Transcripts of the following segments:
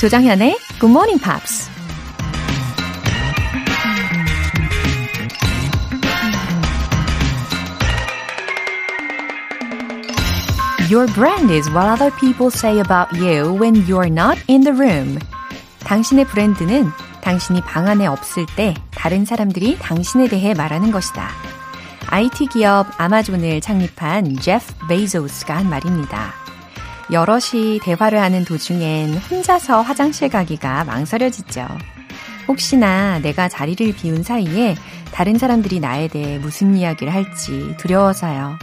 조장현의 Good Morning Pops. Your brand is what other people say about you when you're not in the room. 당신의 브랜드는 당신이 방 안에 없을 때 다른 사람들이 당신에 대해 말하는 것이다. IT 기업 아마존을 창립한 제프 베이조스가 한 말입니다. 여럿이 대화를 하는 도중엔 혼자서 화장실 가기가 망설여지죠. 혹시나 내가 자리를 비운 사이에 다른 사람들이 나에 대해 무슨 이야기를 할지 두려워서요.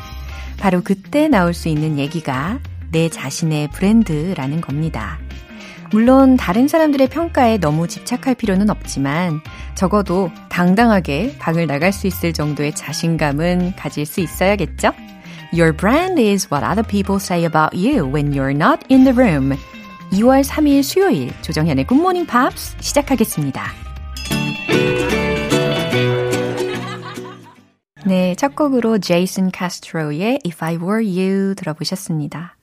바로 그때 나올 수 있는 얘기가 내 자신의 브랜드라는 겁니다. 물론 다른 사람들의 평가에 너무 집착할 필요는 없지만 적어도 당당하게 방을 나갈 수 있을 정도의 자신감은 가질 수 있어야겠죠? Your brand is what other people say about you when you're not in the room. 2월 3일 수요일 조정현의 Good Morning Pops 시작하겠습니다. 네, 첫 곡으로 제이슨 카스트로의 If I Were You 들어보셨습니다.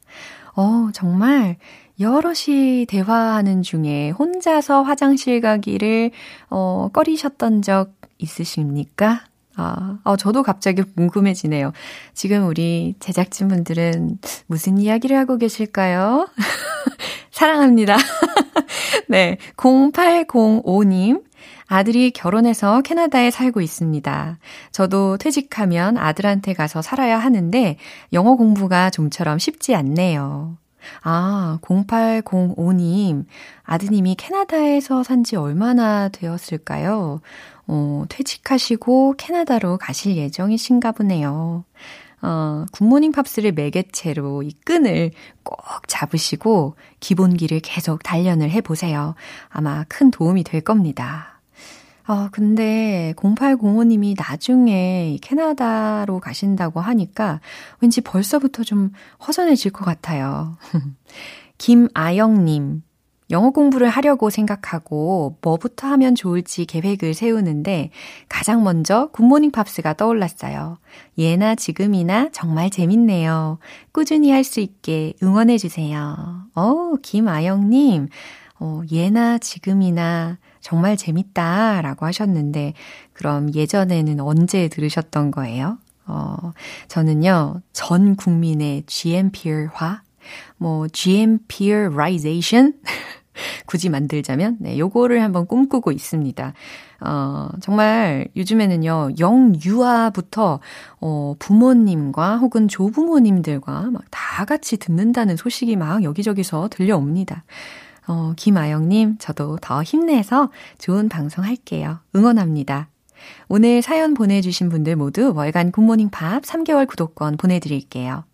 어, 정말 여럿이 대화하는 중에 혼자서 화장실 가기를 어, 꺼리셨던 적 있으십니까? 아, 어, 저도 갑자기 궁금해지네요. 지금 우리 제작진분들은 무슨 이야기를 하고 계실까요? 사랑합니다. 네, 0805님. 아들이 결혼해서 캐나다에 살고 있습니다. 저도 퇴직하면 아들한테 가서 살아야 하는데 영어 공부가 좀처럼 쉽지 않네요. 아, 0805님. 아드님이 캐나다에서 산 지 얼마나 되었을까요? 어, 퇴직하시고 캐나다로 가실 예정이신가 보네요. 어, 굿모닝 팝스를 매개체로 이 끈을 꼭 잡으시고 기본기를 계속 단련을 해보세요. 아마 큰 도움이 될 겁니다. 아, 근데 0805님이 나중에 캐나다로 가신다고 하니까 왠지 벌써부터 좀 허전해질 것 같아요. 김아영님, 영어 공부를 하려고 생각하고 뭐부터 하면 좋을지 계획을 세우는데 가장 먼저 굿모닝 팝스가 떠올랐어요. 예나 지금이나 정말 재밌네요. 꾸준히 할 수 있게 응원해주세요. 어, 김아영님, 어, 예나 지금이나 정말 재밌다 라고 하셨는데, 그럼 예전에는 언제 들으셨던 거예요? 어, 저는요, 전 국민의 GMPR화, 뭐, GMPRization? 굳이 만들자면, 네, 요거를 한번 꿈꾸고 있습니다. 어, 정말 요즘에는요, 영유아부터, 어, 부모님과 혹은 조부모님들과 막 다 같이 듣는다는 소식이 막 여기저기서 들려옵니다. 어, 김아영님, 저도 더 힘내서 좋은 방송 할게요. 응원합니다. 오늘 사연 보내주신 분들 모두 월간 Good Morning Pops 3개월 구독권 보내드릴게요.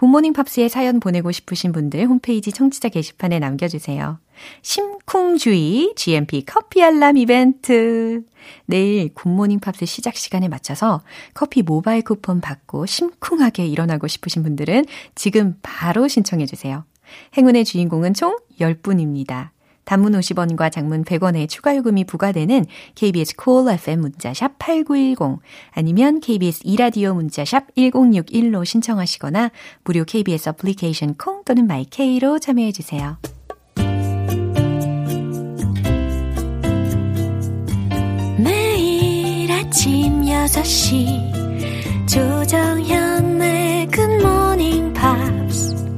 Good Morning Pops에 사연 보내고 싶으신 분들 홈페이지 청취자 게시판에 남겨주세요. 심쿵주의 GMP 커피 알람 이벤트. 내일 Good Morning Pops 시작 시간에 맞춰서 커피 모바일 쿠폰 받고 심쿵하게 일어나고 싶으신 분들은 지금 바로 신청해주세요. 행운의 주인공은 총 10분입니다. 단문 50원과 장문 100원의 추가 요금이 부과되는 KBS Cool FM 문자 샵 8910 아니면 KBS 이라디오 문자 샵 1061로 신청하시거나 무료 KBS 애플리케이션 콩 또는 my K로 참여해 주세요. 매일 아침 6시 조정현의 Good Morning Pops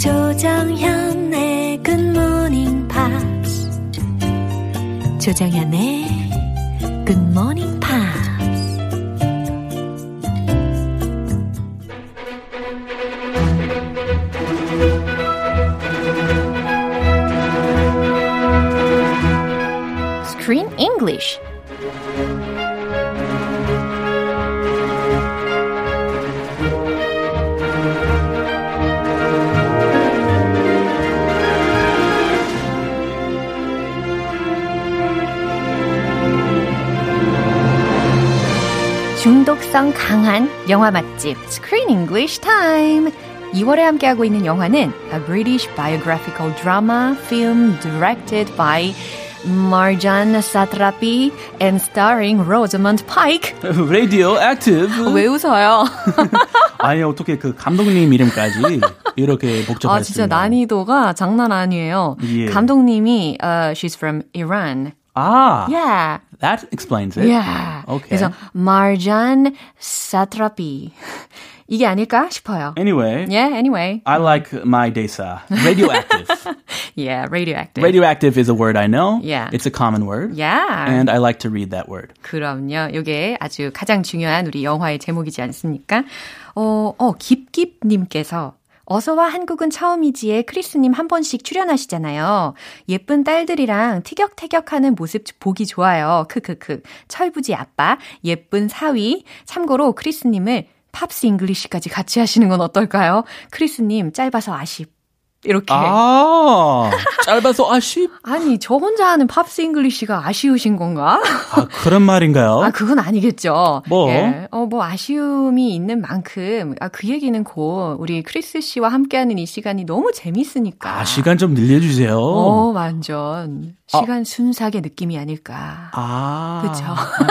조정현의 Good Morning Pops. 조정현의 Good Morning Pops. Screen English. 중독성 강한 영화 맛집 Screen English Time. 2월에 함께하고 있는 영화는 A British Biographical Drama Film Directed by Marjan Satrapi and starring Rosamund Pike. Radioactive. 왜 웃어요? 아니 어떻게 그 감독님 이름까지 이렇게 복잡했습니다. 아 진짜 난이도가 장난 아니에요. 예. 감독님이 uh, she's from Iran. 아, Yeah. that explains it. Yeah. Okay. 그래서 Marjan Satrapi. 이게 아닐까 싶어요. Anyway, Yeah, anyway. I like my desa. Radioactive. Yeah, radioactive. Radioactive is a word I know. Yeah. It's a common word. Yeah. And I like to read that word. 그럼요. 이게 아주 가장 중요한 우리 영화의 제목이지 않습니까? 어, 어, 깁깁님께서 어서와 한국은 처음이지에 크리스님 한 번씩 출연하시잖아요. 예쁜 딸들이랑 티격태격하는 모습 보기 좋아요. 크크크. 철부지 아빠, 예쁜 사위. 참고로 크리스님을 Pops English까지 같이 하시는 건 어떨까요? 크리스님 짧아서 아쉽. 이렇게. 아, 짧아서 아쉽? 아니, 저 혼자 하는 Pops English가 아쉬우신 건가? 아, 그런 말인가요? 아, 그건 아니겠죠. 뭐? 예. 어, 뭐, 아쉬움이 있는 만큼, 아, 그 얘기는 곧, 우리 크리스 씨와 함께하는 이 시간이 너무 재밌으니까. 아, 시간 좀 늘려주세요. 어, 완전. 시간 순삭의 느낌이 아닐까. 아. 그쵸.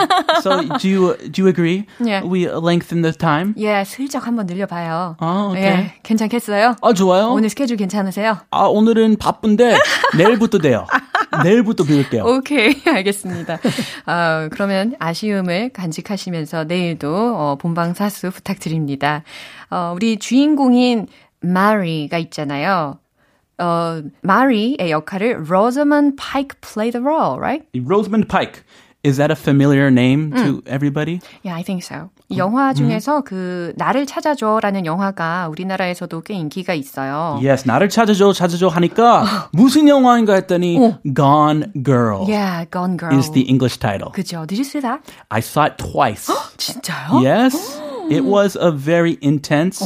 so, do you, do you agree? Yeah. We lengthen the time? 예, 슬쩍 한번 늘려봐요. 아, 오케이. 예, 괜찮겠어요? 아, 좋아요. 오늘 스케줄 괜찮으세요? 아, 오늘은 바쁜데, 내일부터 돼요. 내일부터 빌게요. 오케이, 알겠습니다. 어, 그러면 아쉬움을 간직하시면서 내일도 어, 본방 사수 부탁드립니다. 어, 우리 주인공인 마리가 있잖아요. 어, 마리의 역할을 Rosamund Pike played the role, right? Rosamund Pike. Is that a familiar name to everybody? Yeah, I think so. 이 영화 중에서 그 나를 찾아줘라는 영화가 우리나라에서도 꽤 인기가 있어요. Yes, 나를 찾아줘, 찾아줘 하니까 무슨 영화인가 했더니 Gone Girl Yeah, Gone Girl. is the English title. 그죠? Did you see that? I saw it twice. 진짜요? yes, it was a very intense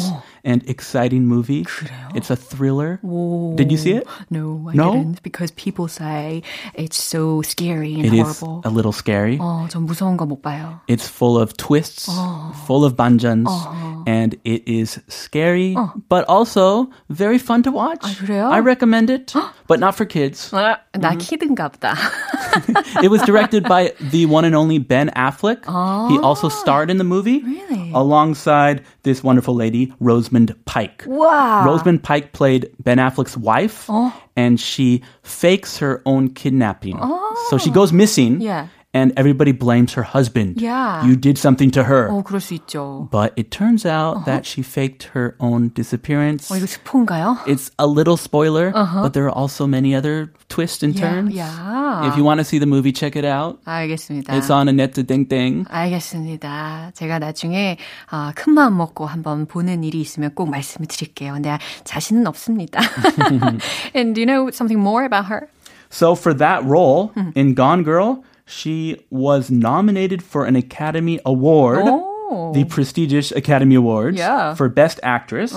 and exciting movie. 그래요? It's a thriller. Did you see it? No, I No? didn't. Because people say it's so scary and It is horrible. a little scary. 어, 전 무서운 거 못 봐요. It's full of twists, full of banjans, and it is scary, but also very fun to watch. 아, 그래요? I recommend it, but not for kids. 아, 나 키든가 보다. it was directed by the one and only Ben Affleck. He also starred in the movie Really? alongside this wonderful lady, Rosamund Pike. 와. Rosamund Pike played Ben Affleck's wife, and she fakes her own kidnapping. So she goes missing, Yeah. and everybody blames her husband. Yeah. You did something to her. 어, 그럴 수 있죠. But it turns out that she faked her own disappearance. 어, 이거 스폰가요? It's a little spoiler, but there are also many other twists and Yeah, turns. yeah. If you want to see the movie, check it out. 알겠습니다. It's on a net to ding ding. 알겠습니다. 제가 나중에 아, 큰 마음 먹고 한번 보는 일이 있으면 꼭 말씀을 드릴게요. 근데 자신은 없습니다. And do you know something more about her? So for that role Hmm. in Gone Girl, she was nominated for an Academy Award, Oh. the prestigious Academy Awards Yeah. Uh-huh. for Best Actress.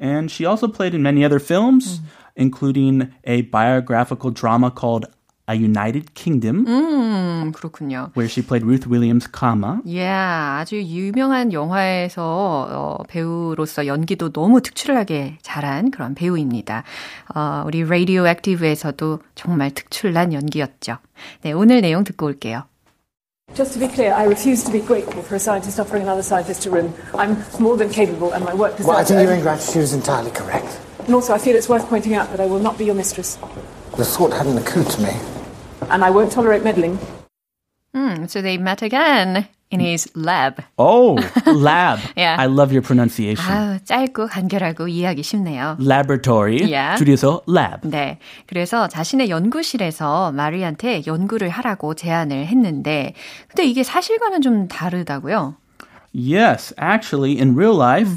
And she also played in many other films, Hmm. including a biographical drama called A United Kingdom, 음, 그렇군요. where she played Ruth Williams Kama. Yeah, 아주 유명한 영화에서 어, 배우로서 연기도 너무 특출나게 잘한 그런 배우입니다. 어, 우리 Radioactive에서도 정말 특출난 연기였죠. 네, 오늘 내용 듣고 올게요. Just to be clear, I refuse to be grateful for a scientist offering another scientist a room. I'm more than capable, and my work deserves Well, I think your ingratitude is entirely correct. And also, I feel it's worth pointing out that I will not be your mistress, The thought hadn't occurred to me. and I won't tolerate meddling. Mm, so they met again in his lab. Oh, lab. Yeah. I love your pronunciation. 아유, 짧고 간결하고 이해하기 쉽네요. Laboratory. Yeah. 줄여서 lab. 네. 그래서 자신의 연구실에서 마리한테 연구를 하라고 제안을 했는데, 근데 이게 사실과는 좀 다르다고요? Yes, actually, in real life,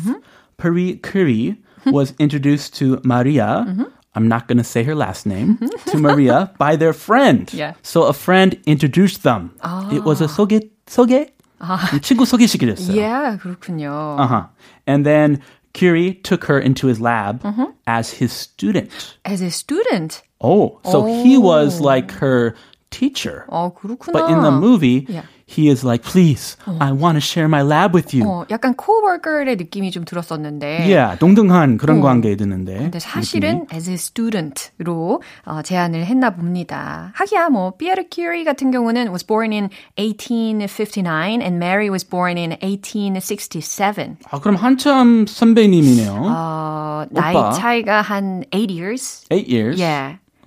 Marie Curie was introduced to Maria. I'm not going to say her last name to Maria by their friend. Yeah. So a friend introduced them. It was a 소개 소개 친구 소개시켜줬어요. Yeah, 그렇군요. Uh-huh. And then Curie took her into his lab as his student. As a student. Oh, so he was like her teacher. 어, 그렇구나. But in the movie, Yeah. He is like, please, I want to share my lab with you. 어, 약간 coworker의 느낌이 좀 들었었는데. Yeah, 동등한 그런 어. 관계에 드는데. 근데 사실은 as a student로 어, 제안을 했나 봅니다. 하기야 뭐 피에르 큐리 같은 경우는 was born in 1859 and Mary was born in 1867. 아, 그럼 한참 선배님이네요. 어, 나이. 차이가 한 8 years. Eight years.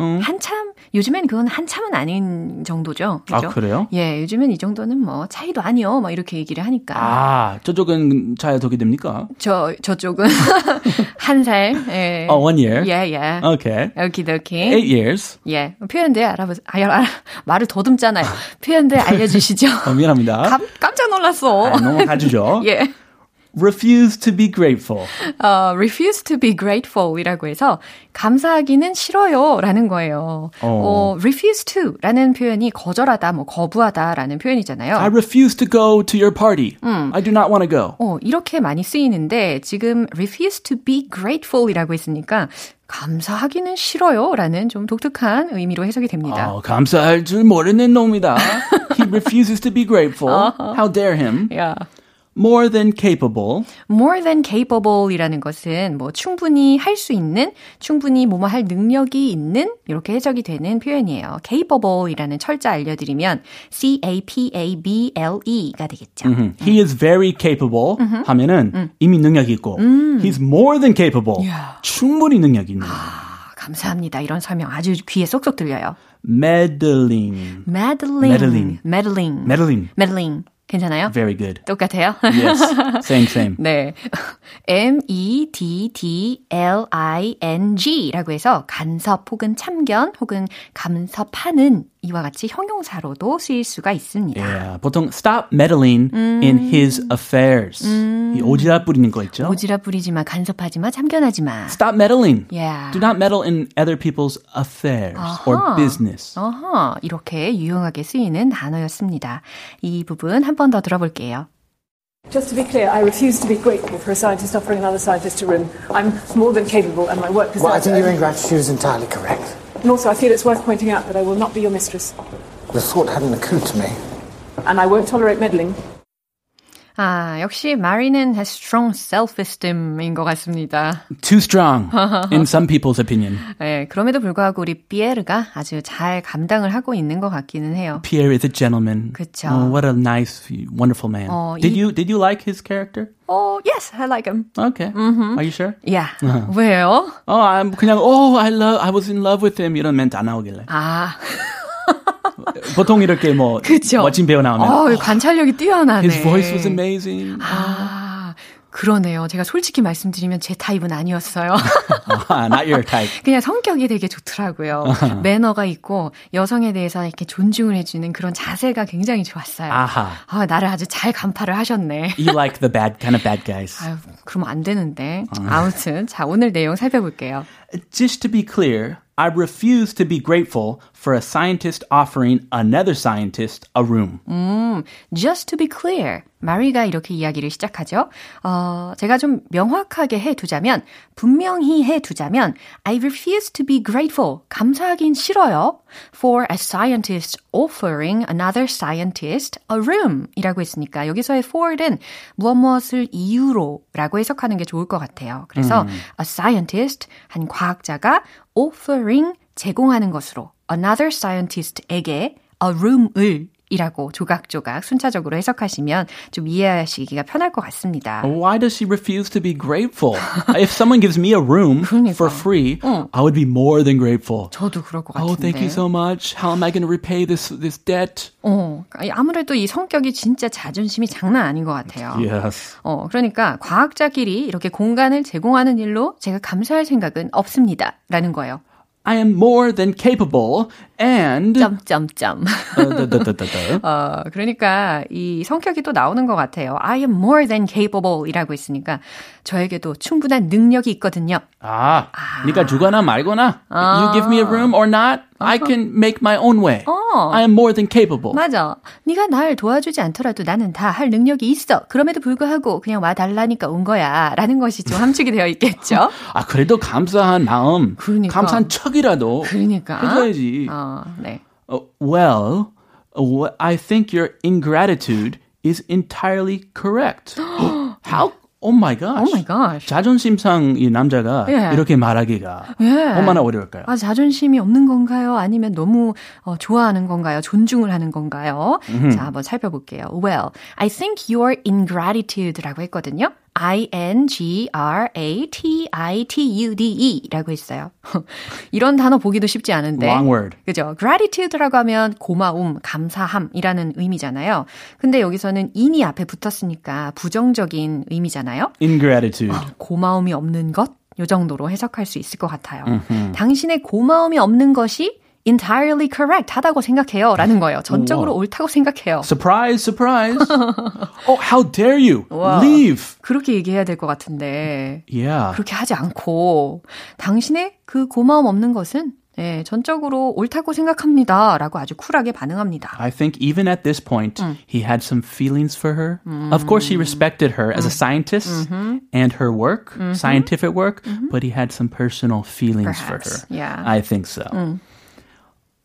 예. 한참 요즘엔 그건 한참은 아닌 정도죠. 아, 그죠? 그래요? 예, 요즘엔 이 정도는 뭐 차이도 아니요. 막 이렇게 얘기를 하니까. 아, 저쪽은 잘 어떻게 됩니까? 저 저쪽은 한 살. 예. 어, one year. 예, 예. Okay. 오키도키. Eight years. 예, 표현들 알아보세요. 아, 알아, 말을 더듬잖아요. 표현들 알려주시죠. 어, 미안합니다. 감, 깜짝 놀랐어. 아, 넘어가주죠. 예. Refuse to be grateful. 어, refuse to be grateful 이라고 해서 감사하기는 싫어요 라는 거예요. 어. 어, refuse to 라는 표현이 거절하다, 뭐 거부하다 라는 표현이잖아요. I refuse to go to your party. I do not want to go. 어, 이렇게 많이 쓰이는데 지금 refuse to be grateful 이라고 했으니까 감사하기는 싫어요 라는 좀 독특한 의미로 해석이 됩니다. 어, 감사할 줄 모르는 놈이다. He refuses to be grateful. How dare him? 야. More than capable. more than capable 이라는 것은 뭐 충분히 할 수 있는, 충분히 뭐뭐 할 능력이 있는 이렇게 해석이 되는 표현이에요. capable 이라는 철자 알려드리면 C-A-P-A-B-L-E가 되겠죠. 음, He is very capable 하면은 이미 능력이 있고 He's more than capable. Yeah. 충분히 능력이 있는. 아, 감사합니다. 이런 설명 아주 귀에 쏙쏙 들려요. Meddling. meddling. meddling. meddling. Meddling. meddling. 괜찮아요? Very good. 똑같아요? Yes. Same, same. 네. M-E-D-D-L-I-N-G 라고 해서 간섭 혹은 참견 혹은 감섭하는 이와 같이 형용사로도 쓰일 수가 있습니다. Yeah. 보통 stop meddling in his affairs. 이 오지랖 부리는 거 있죠? 오지랖 부리지 마, 간섭하지 마, 참견하지 마. Stop meddling. Yeah. Do not meddle in other people's affairs or 아하. business. 어허, 이렇게 유용하게 쓰이는 단어였습니다. 이 부분 한 번 더 들어볼게요. Just to be clear, I refuse to be grateful for a scientist offering another scientist a room. I'm more than capable, and my work is Well, I think your ingratitude is entirely correct. And also, I feel it's worth pointing out that I will not be your mistress, The thought hadn't occurred to me. and I won't tolerate meddling. 아, 역시 마리는 has strong self-esteem인 것 같습니다. Too strong, in some people's opinion. 예, 그럼에도 불구하고 우리 피에르가 아주 잘 감당을 하고 있는 것 같기는 해요. Pierre is a gentleman. 그쵸. Oh, what a nice, wonderful man. 어, did 이- you did you like his character? Oh, yes, I like him. Okay. Are you sure? Yeah. 왜요? Oh, I'm 그냥 oh, I love, I was in love with him 이런 멘트 안 나오길래. 아, 보통 이렇게 뭐 그쵸. 멋진 배우 나오면 어, 관찰력이 뛰어나네. his voice was amazing. 아, 그러네요. 제가 솔직히 말씀드리면 제 타입은 아니었어요. Ah, not your type. 그냥 성격이 되게 좋더라고요. 매너가 있고 여성에 대해서 이렇게 존중을 해주는 그런 자세가 굉장히 좋았어요. 아하. 아, 나를 아주 잘 간파를 하셨네. You like the bad kind of bad guys. 아유, 그러면 안 되는데. 아무튼, 자, 오늘 내용 살펴볼게요. Just to be clear, I refuse to be grateful for a scientist offering another scientist a room. Mm, just to be clear. 마리가 이렇게 이야기를 시작하죠. 어, 제가 좀 명확하게 해 두자면, 분명히 해 두자면, I refuse to be grateful. 감사하긴 싫어요. For a scientist offering another scientist a room. 이라고 했으니까, 여기서의 for는 무엇 무엇을 이유로 라고 해석하는 게 좋을 것 같아요. 그래서, a scientist, 한 과학자가 offering, 제공하는 것으로, another scientist에게 a room을 이라고 조각조각 순차적으로 해석하시면 좀 이해하시기가 편할 것 같습니다. Why does she refuse to be grateful? if someone gives me a room for free, I would be more than grateful. 저도 그럴 것 같은데. Oh, thank you so much. How am I going to repay this this debt? 어, 아무래도 이 성격이 진짜 자존심이 장난 아닌 것 같아요. Yes. 어, 그러니까 과학자끼리 이렇게 공간을 제공하는 일로 제가 감사할 생각은 없습니다. 라는 거예요. I am more than capable and 점점점. uh. 어, 그러니까 이 성격이 또 나오는 것 같아요. I am more than capable 이라고 있으니까 저에게도 충분한 능력이 있거든요. 아, 네가 주거나 말거나 you give me a room or not, I can make my own way. I am more than capable. 맞아. 네가 날 도와주지 않더라도 나는 다 할 능력이 있어. 그럼에도 불구하고 그냥 와 달라니까 온 거야. 라는 것이 좀 함축이 되어 있겠죠. 아, 그래도 감사한 마음, 그러니까. 감사한 척이라도 그러니까. 해줘야지. 어, 네. Uh, well, uh, I think your ingratitude is entirely correct. How? Oh my gosh. Oh my gosh. 자존심상 이 남자가 예. 이렇게 말하기가 예. 얼마나 어려울까요? 아, 자존심이 없는 건가요? 아니면 너무 어, 좋아하는 건가요? 존중을 하는 건가요? 자, 한번 살펴볼게요. Well, I think your ingratitude라고 했거든요. I-N-G-R-A-T-I-T-U-D-E 라고 했어요. 이런 단어 보기도 쉽지 않은데. Long word. 그죠? gratitude라고 하면 고마움, 감사함이라는 의미잖아요. 근데 여기서는 in이 앞에 붙었으니까 부정적인 의미잖아요. Ingratitude. 고마움이 없는 것? 요 정도로 해석할 수 있을 것 같아요. 당신의 고마움이 없는 것이 entirely correct 하다고 생각해요. 라는 거예요. 전적으로 옳다고 생각해요. Surprise, surprise. oh, how dare you? 와. Leave. 그렇게 얘기해야 될 것 같은데. Yeah. 그렇게 하지 않고, 당신의 그 고마움 없는 것은 예, 전적으로 옳다고 생각합니다. 라고 아주 쿨하게 반응합니다. I think even at this point, he had some feelings for her. Of course, he respected her as a scientist and her work, scientific work, but he had some personal feelings for Perhaps, her. yeah. I think so.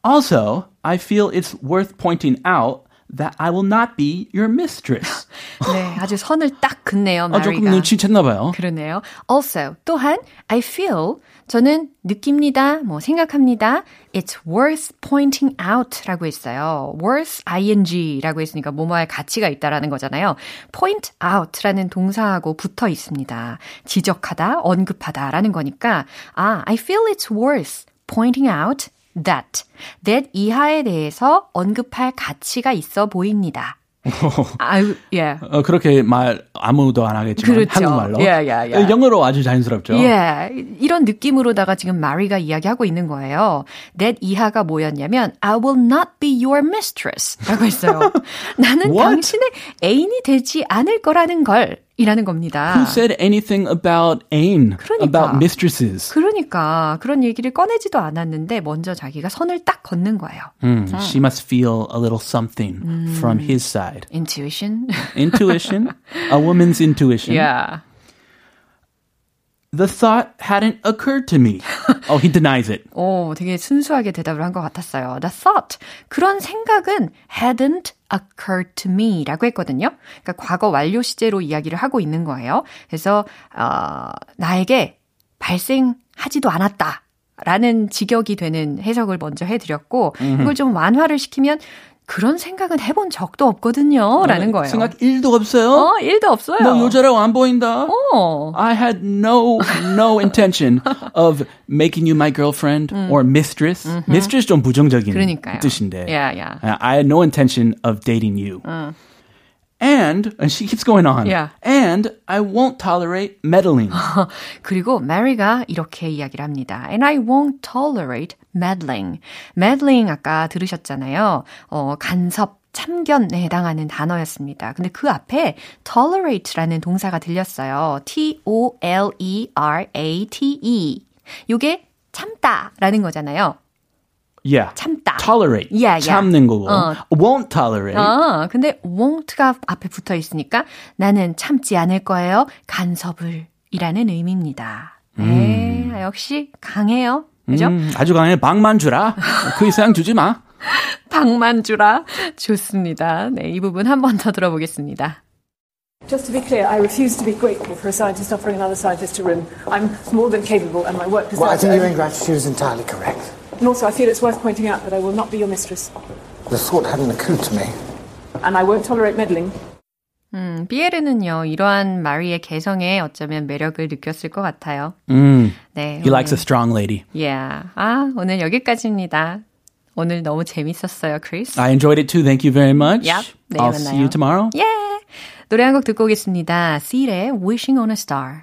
Also, I feel it's worth pointing out that I will not be your mistress. 네, 아주 선을 딱 긋네요, 아, 조금 마리가. 눈치챘나 봐요. 그러네요. Also, 또한 I feel 저는 느낍니다. 뭐 생각합니다. It's worth pointing out라고 했어요. worth ing라고 했으니까 뭐뭐할 가치가 있다라는 거잖아요. point out라는 동사하고 붙어 있습니다. 지적하다, 언급하다라는 거니까 아, I feel it's worth pointing out that that 이하에 대해서 언급할 가치가 있어 보입니다. 아유, 예. 어, 그렇게 말 아무도 안 하겠지만 그렇죠. 한국말로 예, 예, 예. 영어로 아주 자연스럽죠. 예, 이런 느낌으로다가 지금 마리가 이야기하고 있는 거예요. that 이하가 뭐였냐면 I will not be your mistress 라고 했어요. 나는 What? 당신의 애인이 되지 않을 거라는 걸 이라는 겁니다. Who said anything about ain, 그러니까. about mistresses? 그러니까 그런 얘기를 꺼내지도 않았는데 먼저 자기가 선을 딱 걷는 거예요. Hmm, She must feel a little something from his side. Intuition. Intuition, a woman's intuition. yeah. The thought hadn't occurred to me. Oh, he denies it. 오, 되게 순수하게 대답을 한 것 같았어요. The thought. 그런 생각은 hadn't occurred to me 라고 했거든요. 그러니까 과거 완료 시제로 이야기를 하고 있는 거예요. 그래서, 어, 나에게 발생하지도 않았다. 라는 직역이 되는 해석을 먼저 해드렸고, 이걸 좀 완화를 시키면 그런 생각은 해본 적도 없거든요. 라는 거예요. 생각 1도 없어요? 어, 일도 없어요. 너 여자라고 안 보인다? 어. I had no no intention of making you my girlfriend or mistress. Mistress 좀 부정적인 그러니까요. 뜻인데. Yeah, yeah. Uh, I had no intention of dating you. And and she keeps going on. Yeah. And I won't tolerate meddling. 그리고 마리가 이렇게 이야기를 합니다. And I won't tolerate meddling. meddling 아까 들으셨잖아요. 어, 간섭, 참견에 해당하는 단어였습니다. 근데 그 앞에 tolerate라는 동사가 들렸어요. T-O-L-E-R-A-T-E. 요게 참다라는 거잖아요. Yeah. 참다. Tolerate. Yeah, yeah. 참는 거고. 어. Won't tolerate. 아, 근데 won't가 앞에 붙어 있으니까 나는 참지 않을 거예요. 간섭을 이라는 의미입니다. 네, 역시 강해요. 그죠? 음, 아주 강해. 방만 주라. 그 이상 주지 마. 방만 주라. 좋습니다. 네, 이 부분 한 번 더 들어보겠습니다. Just to be clear, I refuse to be grateful for a scientist offering another scientist a room. I'm more than capable, and my work Well, I think your it. ingratitude is entirely correct. And also, I feel it's worth pointing out that I will not be your mistress, The thought hadn't occurred to me. and I won't tolerate meddling. 음, 피에르는요, 이러한 마리의 개성에 어쩌면 매력을 느꼈을 것 같아요. 음, 네. he likes a strong lady. Yeah. 아, 오늘 여기까지입니다. 오늘 너무 재밌었어요, 크리스. I enjoyed it too. Thank you very much. Yep. 내일 I'll 만나요. see you tomorrow. 예! 노래 한 곡 듣고 오겠습니다. Seal의 Wishing on a Star.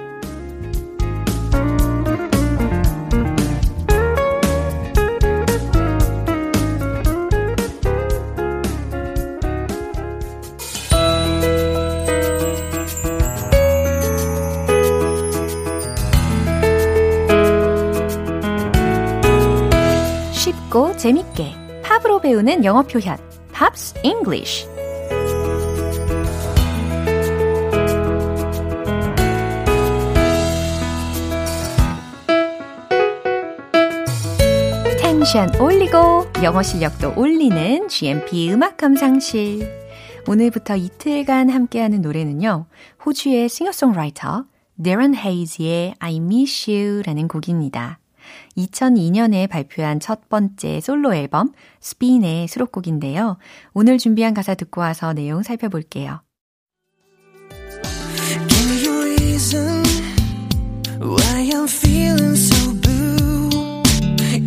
재밌게 팝으로 배우는 영어 표현 Pops English 텐션 올리고 영어 실력도 올리는 GMP 음악 감상실. 오늘부터 이틀간 함께하는 노래는요. 호주의 싱어송라이터 Darren Hayes의 I Miss You라는 곡입니다. 2002년에 발표한 첫 번째 솔로 앨범 스핀의 수록곡인데요. 오늘 준비한 가사 듣고 와서 내용 살펴볼게요. Why I'm feeling so blue.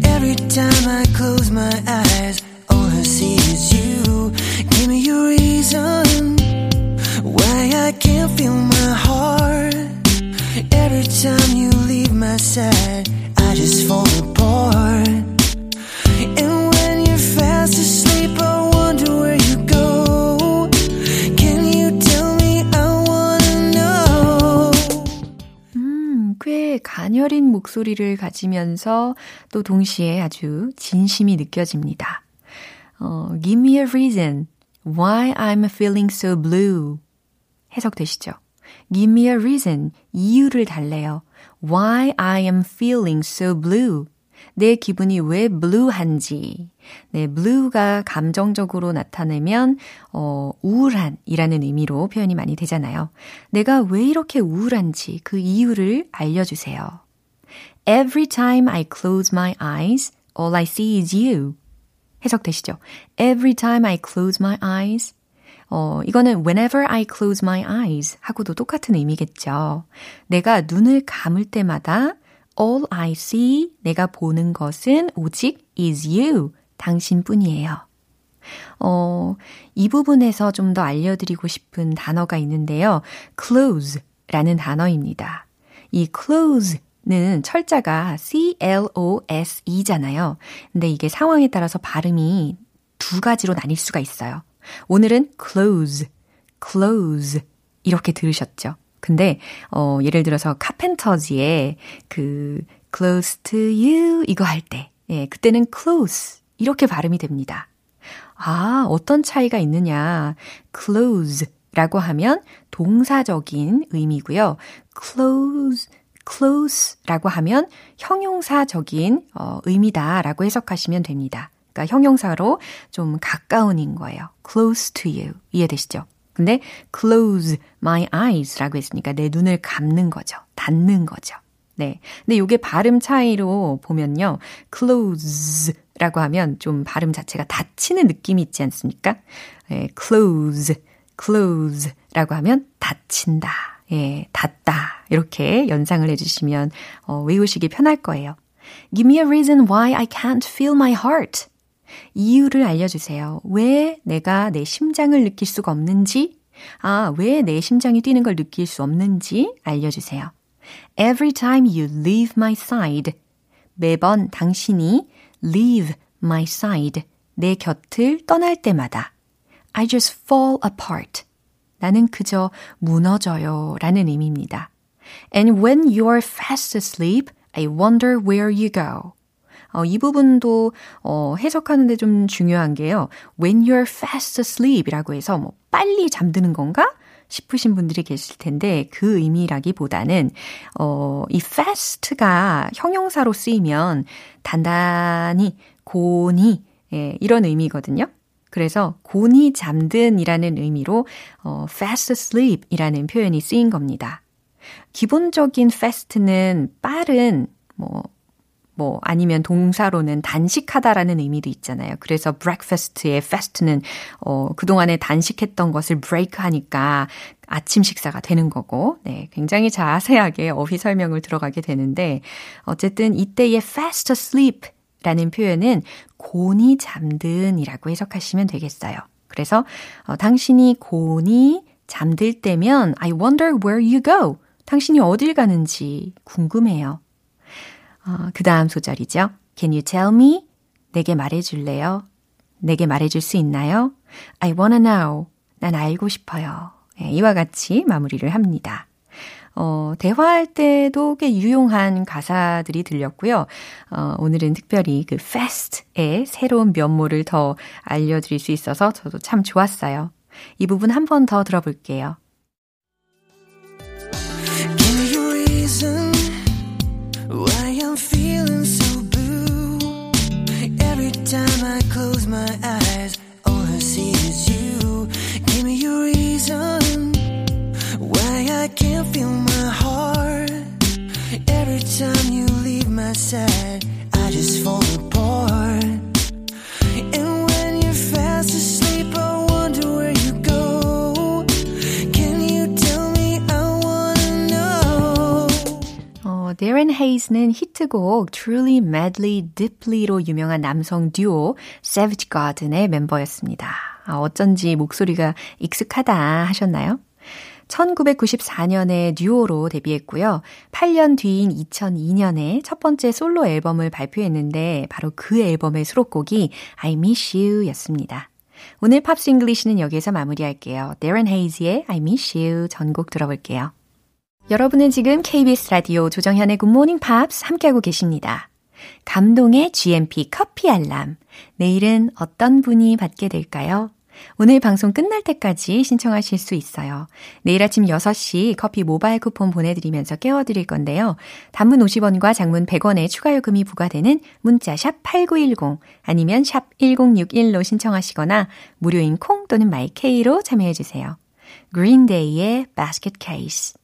Every time I close my eyes, all I see is you. Give me a reason why I can't feel my heart. Every time you leave my side, I just fall apart. And when you're fast asleep, I wonder where you go. Can you tell me I wanna know? 음, 꽤 가녀린 목소리를 가지면서 또 동시에 아주 진심이 느껴집니다. 어, give me a reason why I'm feeling so blue. 해석되시죠? Give me a reason. 이유를 달래요. Why I am feeling so blue. 내 기분이 왜 blue한지. 네, blue가 감정적으로 나타내면, 어, 우울한이라는 의미로 표현이 많이 되잖아요. 내가 왜 이렇게 우울한지 그 이유를 알려 주세요. Every time I close my eyes, all I see is you. 해석되시죠? Every time I close my eyes. 어, 이거는 whenever I close my eyes 하고도 똑같은 의미겠죠. 내가 눈을 감을 때마다 all I see, 내가 보는 것은 오직 is you, 당신뿐이에요. 어, 이 부분에서 좀 더 알려드리고 싶은 단어가 있는데요. close 라는 단어입니다. 이 close는 철자가 C-L-O-S-E잖아요. 근데 이게 상황에 따라서 발음이 두 가지로 나뉠 수가 있어요. 오늘은 close, close 이렇게 들으셨죠? 근데 어 예를 들어서 카펜터즈의 그 close to you 이거 할 때, 예, 그때는 close 이렇게 발음이 됩니다. 아, 어떤 차이가 있느냐? close라고 하면 동사적인 의미고요. close close라고 하면 형용사적인 어, 의미다 라고 해석하시면 됩니다. 그러니까 형용사로 좀 가까운인 거예요. close to you. 이해되시죠? 근데 close my eyes라고 했으니까 내 눈을 감는 거죠. 닫는 거죠. 네. 근데 요게 발음 차이로 보면요. close라고 하면 좀 발음 자체가 닫히는 느낌이 있지 않습니까? 예, close, close라고 하면 닫힌다. 예, 닫다. 이렇게 연상을 해주시면 어, 외우시기 편할 거예요. Give me a reason why I can't feel my heart. 이유를 알려주세요. 왜 내가 내 심장을 느낄 수가 없는지, 아, 왜 내 심장이 뛰는 걸 느낄 수 없는지 알려주세요. Every time you leave my side. 매번 당신이 leave my side. 내 곁을 떠날 때마다. I just fall apart. 나는 그저 무너져요. 라는 의미입니다. And when you're fast asleep, I wonder where you go. 어, 이 부분도 어, 해석하는데 좀 중요한 게요. When you're fast asleep 이라고 해서 뭐 빨리 잠드는 건가? 싶으신 분들이 계실 텐데 그 의미라기보다는 어, 이 fast가 형용사로 쓰이면 단단히 곤히 예, 이런 의미거든요. 그래서 곤히 잠든이라는 의미로 어, fast asleep이라는 표현이 쓰인 겁니다. 기본적인 fast는 빠른 뭐, 뭐, 아니면 동사로는 단식하다라는 의미도 있잖아요. 그래서 breakfast의 fast는, 어, 그동안에 단식했던 것을 break 하니까 아침 식사가 되는 거고, 네, 굉장히 자세하게 어휘 설명을 들어가게 되는데, 어쨌든 이때의 fast asleep 라는 표현은 곤히 잠든이라고 해석하시면 되겠어요. 그래서, 어, 당신이 곤히 잠들 때면, I wonder where you go. 당신이 어딜 가는지 궁금해요. 어, 그 다음 소절이죠. Can you tell me? 내게 말해줄래요? 내게 말해줄 수 있나요? I wanna know. 난 알고 싶어요. 네, 이와 같이 마무리를 합니다. 어, 대화할 때도 꽤 유용한 가사들이 들렸고요. 어, 오늘은 특별히 그 fest의 새로운 면모를 더 알려드릴 수 있어서 저도 참 좋았어요. 이 부분 한 번 더 들어볼게요. Me a reason why time I close my eyes, all I see is you. Give me your reason why I can't feel my heart. Every time you leave my side, 어, Darren Hayes는 히트곡 Truly Madly Deeply로 유명한 남성 듀오 Savage Garden의 멤버였습니다. 아, 어쩐지 목소리가 익숙하다 하셨나요? 1994년에 듀오로 데뷔했고요. 8년 뒤인 2002년에 첫 번째 솔로 앨범을 발표했는데 바로 그 앨범의 수록곡이 I Miss You 였습니다. 오늘 Pops English는 여기에서 마무리할게요. Darren Hayes의 I Miss You 전곡 들어볼게요. 여러분은 지금 KBS 라디오 조정현의 Good Morning Pops 함께하고 계십니다. 감동의 GMP 커피 알람. 내일은 어떤 분이 받게 될까요? 오늘 방송 끝날 때까지 신청하실 수 있어요. 내일 아침 6시 커피 모바일 쿠폰 보내드리면서 깨워드릴 건데요. 단문 50원과 장문 100원의 추가 요금이 부과되는 문자 샵 8910 아니면 샵 1061로 신청하시거나 무료인 콩 또는 마이케이로 참여해주세요. 그린데이의 Basket Case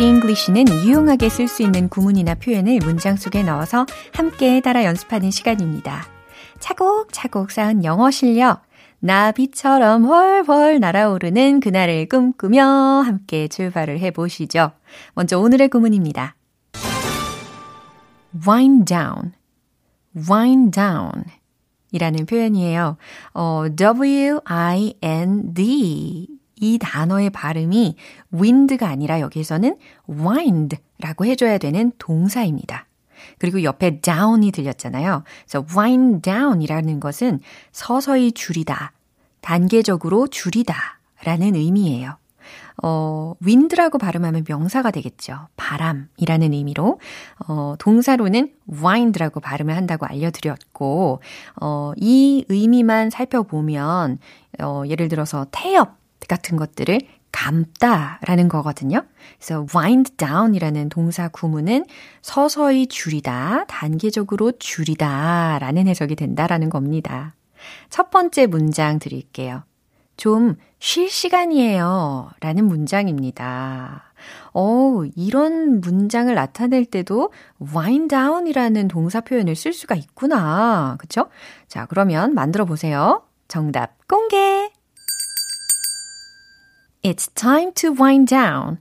English는 유용하게 쓸 수 있는 구문이나 표현을 문장 속에 넣어서 함께 따라 연습하는 시간입니다. 차곡차곡 쌓은 영어 실력 나비처럼 훨훨 날아오르는 그날을 꿈꾸며 함께 출발을 해보시죠. 먼저 오늘의 구문입니다. wind down, wind down 이라는 표현이에요. 어, W-I-N-D 이 단어의 발음이 wind가 아니라 여기서는 wind라고 해줘야 되는 동사입니다. 그리고 옆에 down이 들렸잖아요. 그래서 wind down이라는 것은 서서히 줄이다, 단계적으로 줄이다 라는 의미예요. 어, wind라고 발음하면 명사가 되겠죠. 바람이라는 의미로. 어, 동사로는 wind라고 발음을 한다고 알려드렸고, 어, 이 의미만 살펴보면, 어, 예를 들어서 태엽 같은 것들을 감다라는 거거든요. 그래서 wind down이라는 동사 구문은 서서히 줄이다, 단계적으로 줄이다 라는 해석이 된다라는 겁니다. 첫 번째 문장 드릴게요. 좀 쉴 시간이에요. 라는 문장입니다. 어, 이런 문장을 나타낼 때도 wind down이라는 동사 표현을 쓸 수가 있구나. 그쵸? 자, 그러면 만들어 보세요. 정답 공개! It's time to wind down.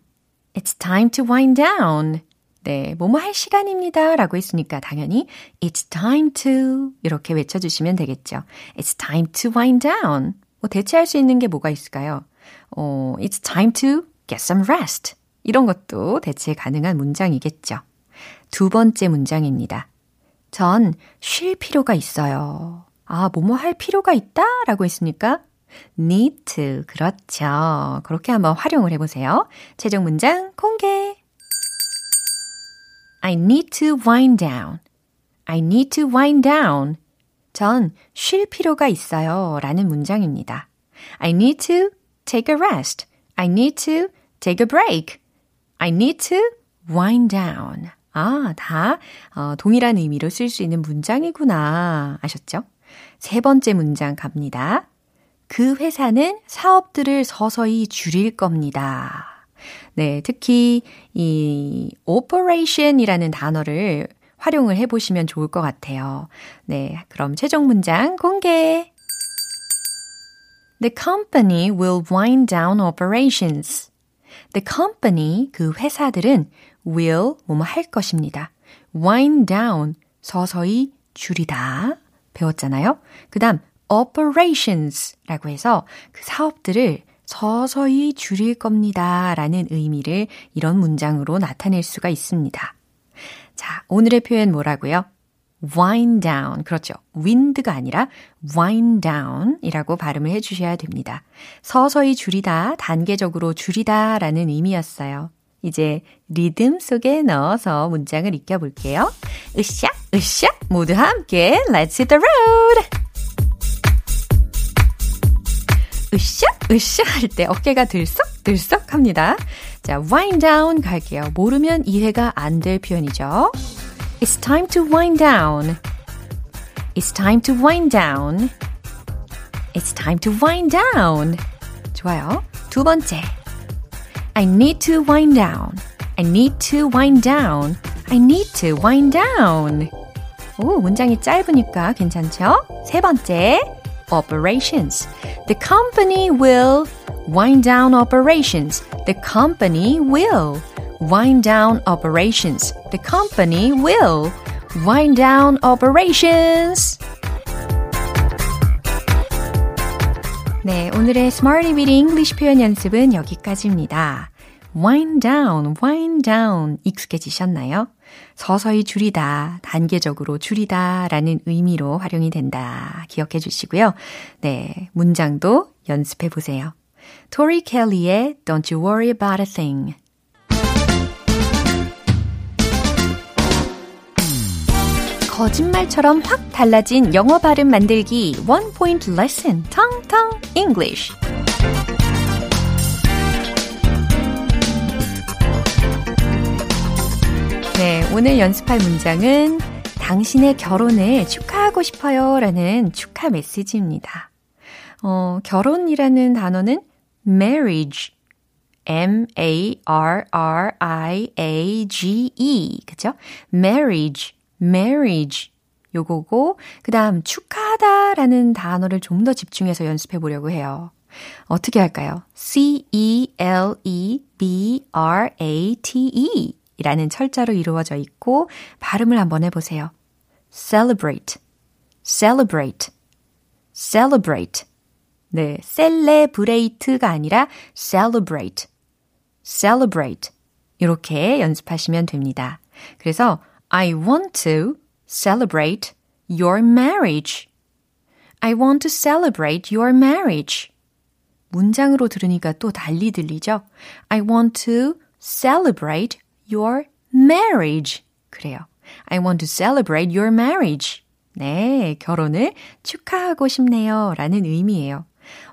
It's time to wind down. 네, 뭐뭐 할 시간입니다. 라고 했으니까 당연히 It's time to 이렇게 외쳐주시면 되겠죠. It's time to wind down. 뭐 대체할 수 있는 게 뭐가 있을까요? 어, It's time to get some rest. 이런 것도 대체 가능한 문장이겠죠. 두 번째 문장입니다. 전 쉴 필요가 있어요. 아, 뭐뭐 할 필요가 있다? 라고 했으니까 need to. 그렇죠. 그렇게 한번 활용을 해보세요. 최종 문장 공개. I need to wind down. I need to wind down. 전 쉴 필요가 있어요. 라는 문장입니다. I need to take a rest. I need to take a break. I need to wind down. 아, 다 어, 동일한 의미로 쓸 수 있는 문장이구나. 아셨죠? 세 번째 문장 갑니다. 그 회사는 사업들을 서서히 줄일 겁니다. 네, 특히 이 operation이라는 단어를 활용을 해보시면 좋을 것 같아요. 네, 그럼 최종 문장 공개. The company will wind down operations. The company, 그 회사들은 will, 뭐뭐 할 것입니다. wind down, 서서히 줄이다 배웠잖아요. 그 다음 operations라고 해서 그 사업들을 서서히 줄일 겁니다. 라는 의미를 이런 문장으로 나타낼 수가 있습니다. 자, 오늘의 표현 뭐라고요? wind down. 그렇죠. wind가 아니라 wind down 이라고 발음을 해 주셔야 됩니다. 서서히 줄이다, 단계적으로 줄이다 라는 의미였어요. 이제 리듬 속에 넣어서 문장을 익혀볼게요. 으쌰, 으쌰, 모두 함께 Let's hit the road! 으쌰, 으쌰 할 때 어깨가 들썩들썩 합니다. 자, wind down 갈게요. 모르면 이해가 안 될 표현이죠. It's time to wind down. It's time to wind down. It's time to wind down. 좋아요. 두 번째. I need to wind down. I need to wind down. I need to wind down. 오, 문장이 짧으니까 괜찮죠? 세 번째. Operations. The company will wind down operations. The company will wind down operations. The company will wind down operations. 네, 오늘의 Smarty Weedy English 표현 연습은 여기까지입니다. wind down, wind down 익숙해지셨나요? 서서히 줄이다, 단계적으로 줄이다 라는 의미로 활용이 된다. 기억해 주시고요. 네, 문장도 연습해 보세요. 토리 켈리의 Don't You Worry About a Thing 거짓말처럼 확 달라진 영어 발음 만들기 One Point Lesson 텅텅 English 네, 오늘 연습할 문장은 당신의 결혼을 축하하고 싶어요 라는 축하 메시지입니다. 어, 결혼이라는 단어는 marriage, M-A-R-R-I-A-G-E, 그죠? marriage, marriage. 요거고, 그 다음 축하하다 라는 단어를 좀 더 집중해서 연습해 보려고 해요. 어떻게 할까요? C-E-L-E-B-R-A-T-E 라는 철자로 이루어져 있고 발음을 한번 해보세요. celebrate, celebrate, celebrate. 네, celebrate가 아니라 celebrate, celebrate. 이렇게 연습하시면 됩니다. 그래서 I want to celebrate your marriage. I want to celebrate your marriage. 문장으로 들으니까 또 달리 들리죠? I want to celebrate your marriage. 그래요. I want to celebrate your marriage. 네, 결혼을 축하하고 싶네요. 라는 의미예요.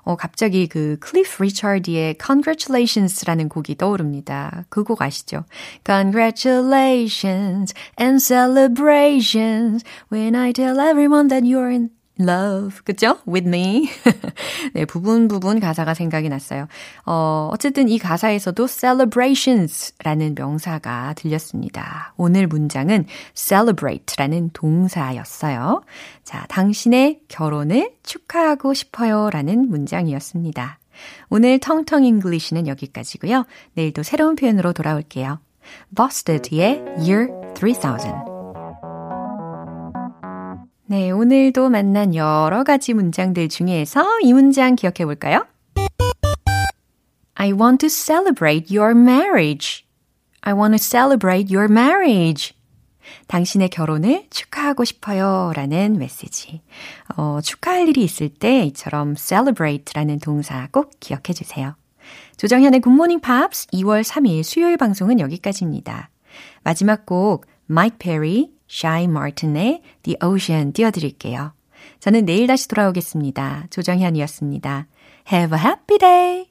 어, 갑자기 그 클리프 리처드의 Congratulations라는 곡이 떠오릅니다. 그 곡 아시죠? Congratulations and celebrations when I tell everyone that you're in love. 그죠? With me. 네, 부분 부분 가사가 생각이 났어요. 어, 어쨌든 이 가사에서도 celebrations라는 명사가 들렸습니다. 오늘 문장은 celebrate라는 동사였어요. 자, 당신의 결혼을 축하하고 싶어요 라는 문장이었습니다. 오늘 텅텅 English는 여기까지고요. 내일도 새로운 표현으로 돌아올게요. Busted의 Year 3000 네, 오늘도 만난 여러 가지 문장들 중에서 이 문장 기억해 볼까요? I want to celebrate your marriage. I want to celebrate your marriage. 당신의 결혼을 축하하고 싶어요. 라는 메시지. 어, 축하할 일이 있을 때 이처럼 celebrate라는 동사 꼭 기억해 주세요. 조정현의 굿모닝 팝스 2월 3일 수요일 방송은 여기까지입니다. 마지막 곡 마이크 페리 Shy Martin의 The Ocean 띄워드릴게요. 저는 내일 다시 돌아오겠습니다. 조정현이었습니다. Have a happy day!